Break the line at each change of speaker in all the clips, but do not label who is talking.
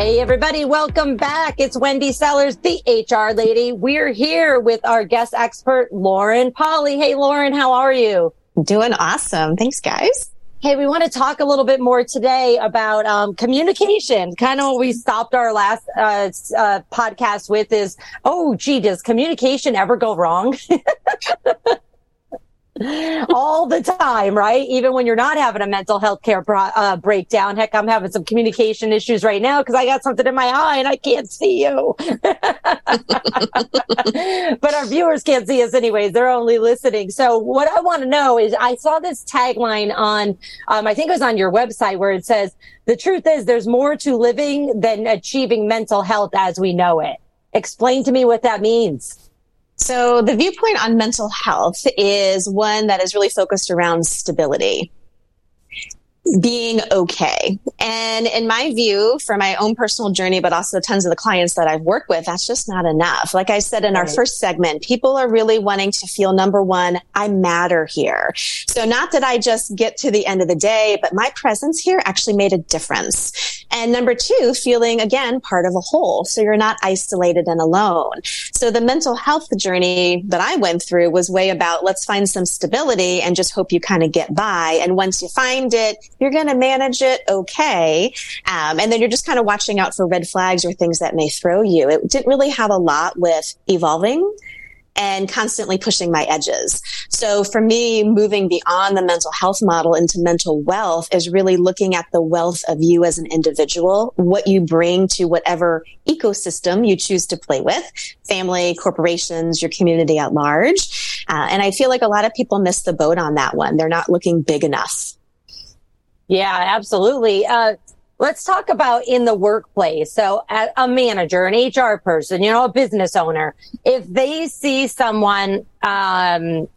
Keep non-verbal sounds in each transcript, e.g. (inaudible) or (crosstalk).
Hey, everybody, welcome back. It's Wendy Sellers, the HR lady. We're here with our guest expert, Lauren Polly. Hey, Lauren, how are you?
Doing awesome. Thanks, guys.
Hey, we want to talk a little bit more today about um, communication. Kind of what we stopped our last uh, uh, podcast with is, oh, gee, does communication ever go wrong? (laughs) (laughs) all the time, right? Even when you're not having a mental health care pro- uh, breakdown. Heck, I'm having some communication issues right now because I got something in my eye and I can't see you. (laughs) but our viewers can't see us anyways. They're only listening. So what I want to know is I saw this tagline on, um, I think it was on your website where it says, the truth is there's more to living than achieving mental health as we know it. Explain to me what that means.
So the viewpoint on mental health is one that is really focused around stability being okay. And in my view, for my own personal journey, but also tons of the clients that I've worked with, that's just not enough. Like I said in our first segment, people are really wanting to feel number one, I matter here. So not that I just get to the end of the day, but my presence here actually made a difference. And number two, feeling again part of a whole. So you're not isolated and alone. So the mental health journey that I went through was way about let's find some stability and just hope you kind of get by. And once you find it, you're going to manage it okay. Um, and then you're just kind of watching out for red flags or things that may throw you. It didn't really have a lot with evolving and constantly pushing my edges. So for me, moving beyond the mental health model into mental wealth is really looking at the wealth of you as an individual, what you bring to whatever ecosystem you choose to play with, family, corporations, your community at large. Uh, and I feel like a lot of people miss the boat on that one. They're not looking big enough.
Yeah, absolutely. Uh, let's talk about in the workplace. So a manager, an HR person, you know, a business owner, if they see someone, um,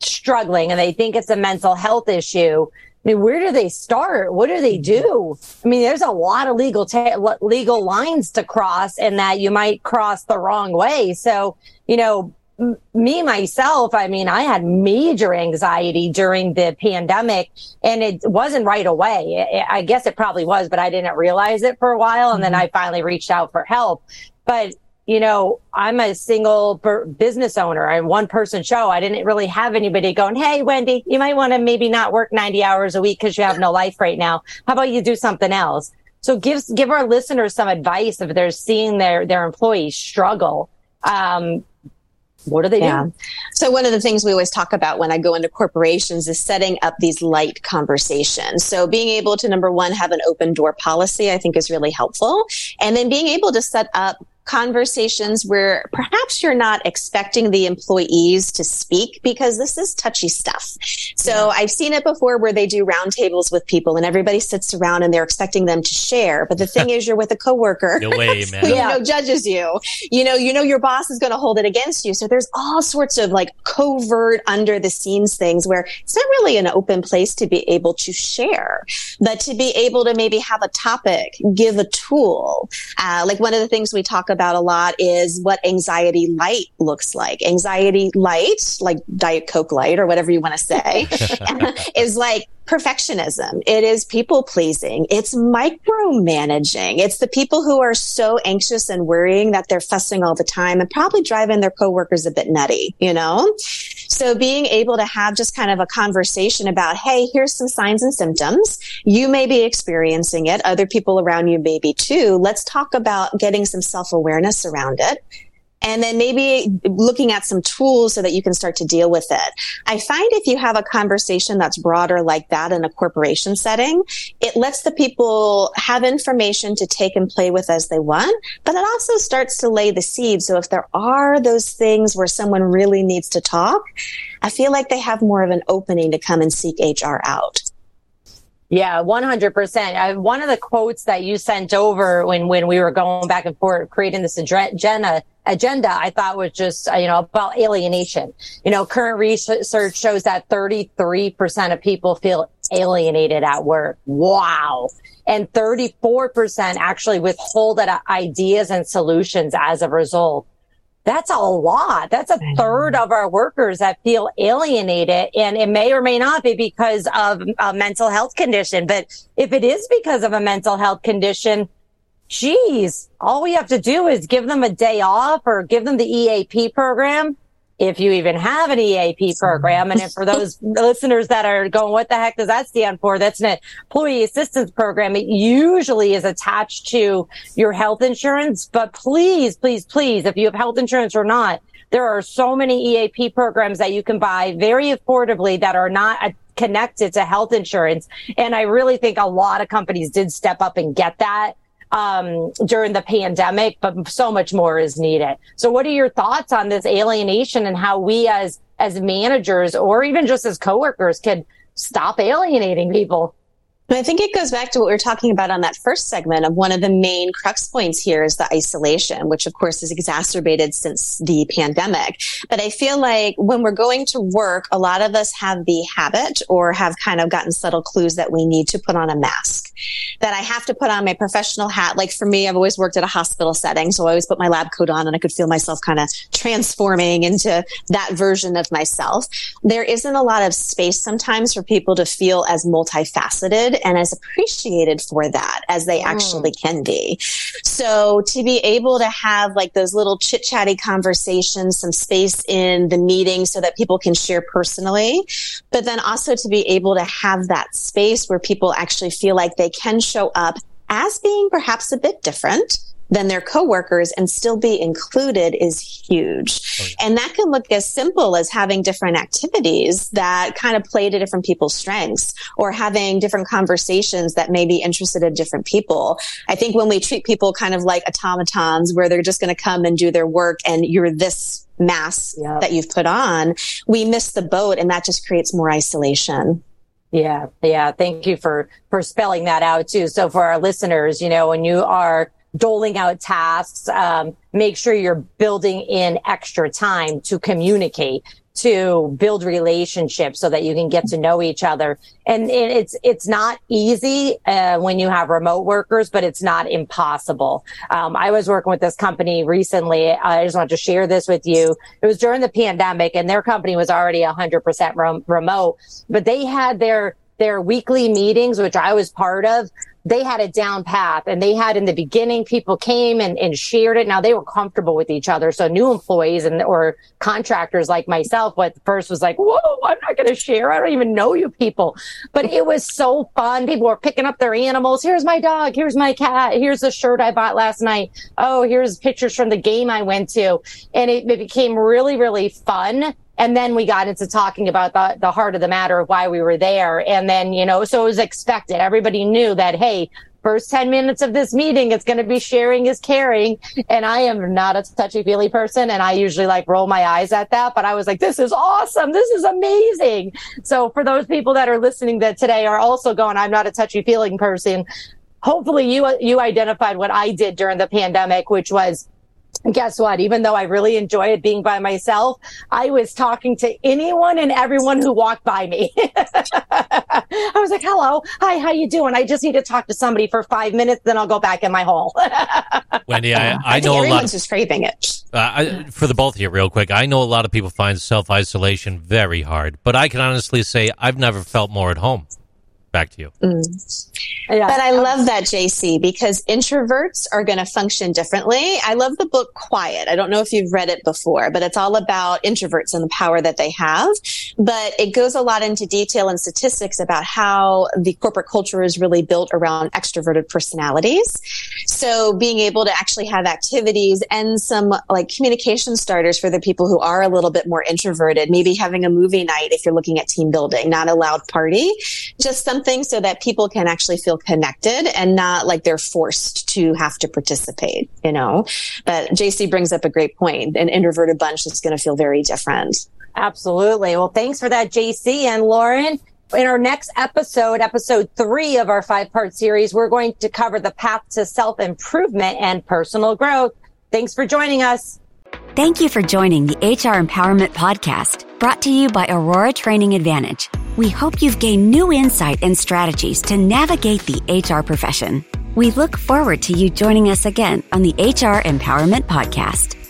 struggling and they think it's a mental health issue, I mean, where do they start? What do they do? I mean, there's a lot of legal ta- legal lines to cross, and that you might cross the wrong way. So, you know, me myself, I mean, I had major anxiety during the pandemic and it wasn't right away. I guess it probably was, but I didn't realize it for a while. And mm-hmm. then I finally reached out for help. But, you know, I'm a single business owner. I'm one person show. I didn't really have anybody going, Hey, Wendy, you might want to maybe not work 90 hours a week because you have no life right now. How about you do something else? So give, give our listeners some advice if they're seeing their, their employees struggle. Um, what do they yeah. do?
So one of the things we always talk about when I go into corporations is setting up these light conversations. So being able to number one have an open door policy, I think is really helpful. And then being able to set up conversations where perhaps you're not expecting the employees to speak because this is touchy stuff. So yeah. I've seen it before where they do roundtables with people and everybody sits around and they're expecting them to share. But the thing (laughs) is, you're with a coworker
no way, (laughs) man.
who you know judges you. You know, you know your boss is going to hold it against you. So there's all sorts of like covert under the scenes things where it's not really an open place to be able to share, but to be able to maybe have a topic, give a tool. Uh, like one of the things we talk about a lot is what anxiety light looks like. Anxiety light, like Diet Coke light or whatever you want to say, (laughs) (laughs) is like perfectionism. It is people pleasing. It's micromanaging. It's the people who are so anxious and worrying that they're fussing all the time and probably driving their coworkers a bit nutty, you know? So being able to have just kind of a conversation about, Hey, here's some signs and symptoms. You may be experiencing it. Other people around you may be too. Let's talk about getting some self awareness around it and then maybe looking at some tools so that you can start to deal with it. I find if you have a conversation that's broader like that in a corporation setting, it lets the people have information to take and play with as they want, but it also starts to lay the seeds. So if there are those things where someone really needs to talk, I feel like they have more of an opening to come and seek HR out.
Yeah, 100%. Uh, one of the quotes that you sent over when, when we were going back and forth creating this agenda, agenda, I thought was just, uh, you know, about alienation. You know, current research shows that 33% of people feel alienated at work. Wow. And 34% actually withhold ideas and solutions as a result. That's a lot. That's a third of our workers that feel alienated. And it may or may not be because of a mental health condition. But if it is because of a mental health condition, geez, all we have to do is give them a day off or give them the EAP program if you even have an EAP program. And for those (laughs) listeners that are going, what the heck does that stand for? That's an employee assistance program. It usually is attached to your health insurance, but please, please, please, if you have health insurance or not, there are so many EAP programs that you can buy very affordably that are not connected to health insurance. And I really think a lot of companies did step up and get that um, during the pandemic, but so much more is needed. So what are your thoughts on this alienation and how we as, as managers or even just as coworkers could stop alienating people?
I think it goes back to what we were talking about on that first segment of one of the main crux points here is the isolation, which of course is exacerbated since the pandemic. But I feel like when we're going to work, a lot of us have the habit or have kind of gotten subtle clues that we need to put on a mask, that I have to put on my professional hat. Like for me, I've always worked at a hospital setting. So I always put my lab coat on and I could feel myself kind of transforming into that version of myself. There isn't a lot of space sometimes for people to feel as multifaceted and as appreciated for that as they mm. actually can be. So to be able to have like those little chit chatty conversations, some space in the meeting so that people can share personally, but then also to be able to have that space where people actually feel like they can show up as being perhaps a bit different than their coworkers and still be included is huge. Oh, yeah. And that can look as simple as having different activities that kind of play to different people's strengths or having different conversations that may be interested in different people. I think when we treat people kind of like automatons where they're just going to come and do their work and you're this mass yep. that you've put on, we miss the boat and that just creates more isolation.
Yeah. Yeah. Thank you for, for spelling that out too. So for our listeners, you know, when you are doling out tasks. Um, make sure you're building in extra time to communicate, to build relationships so that you can get to know each other. And, it's, it's not easy, uh, when you have remote workers, but it's not impossible. Um, I was working with this company recently. I just wanted to share this with you. It was during the pandemic and their company was already hundred percent remote, but they had their, their weekly meetings, which I was part of, they had a down path and they had in the beginning people came and, and shared it. Now they were comfortable with each other. So new employees and or contractors like myself, what first was like, whoa, I'm not going to share. I don't even know you people, but it was so fun. People were picking up their animals. Here's my dog. Here's my cat. Here's the shirt I bought last night. Oh, here's pictures from the game I went to. And it, it became really, really fun and then we got into talking about the, the heart of the matter of why we were there. And then, you know, so it was expected. Everybody knew that, hey, first 10 minutes of this meeting, it's going to be sharing is caring. And I am not a touchy feely person. And I usually like roll my eyes at that. But I was like, this is awesome. This is amazing. So for those people that are listening that today are also going, I'm not a touchy feeling person. Hopefully you, uh, you identified what I did during the pandemic, which was guess what? Even though I really enjoyed being by myself, I was talking to anyone and everyone who walked by me. (laughs) I was like, hello, hi, how you doing? I just need to talk to somebody for five minutes, then I'll go back in my hole. (laughs)
Wendy, I, I, I know a lot. Of,
just craving it.
Uh, I, for the both of you, real quick, I know a lot of people find self isolation very hard, but I can honestly say I've never felt more at home back to you. Mm.
Yeah. But I love that, JC, because introverts are going to function differently. I love the book Quiet. I don't know if you've read it before, but it's all about introverts and the power that they have. But it goes a lot into detail and statistics about how the corporate culture is really built around extroverted personalities. So being able to actually have activities and some like communication starters for the people who are a little bit more introverted, maybe having a movie night if you're looking at team building, not a loud party, just something something so that people can actually feel connected and not like they're forced to have to participate, you know? But JC brings up a great point. An introverted bunch is going to feel very different.
Absolutely. Well, thanks for that, JC and Lauren in our next episode, episode three of our five part series, we're going to cover the path to self improvement and personal growth. Thanks for joining us.
Thank you for joining the HR Empowerment Podcast, brought to you by Aurora Training Advantage. We hope you've gained new insight and strategies to navigate the HR profession. We look forward to you joining us again on the HR Empowerment Podcast.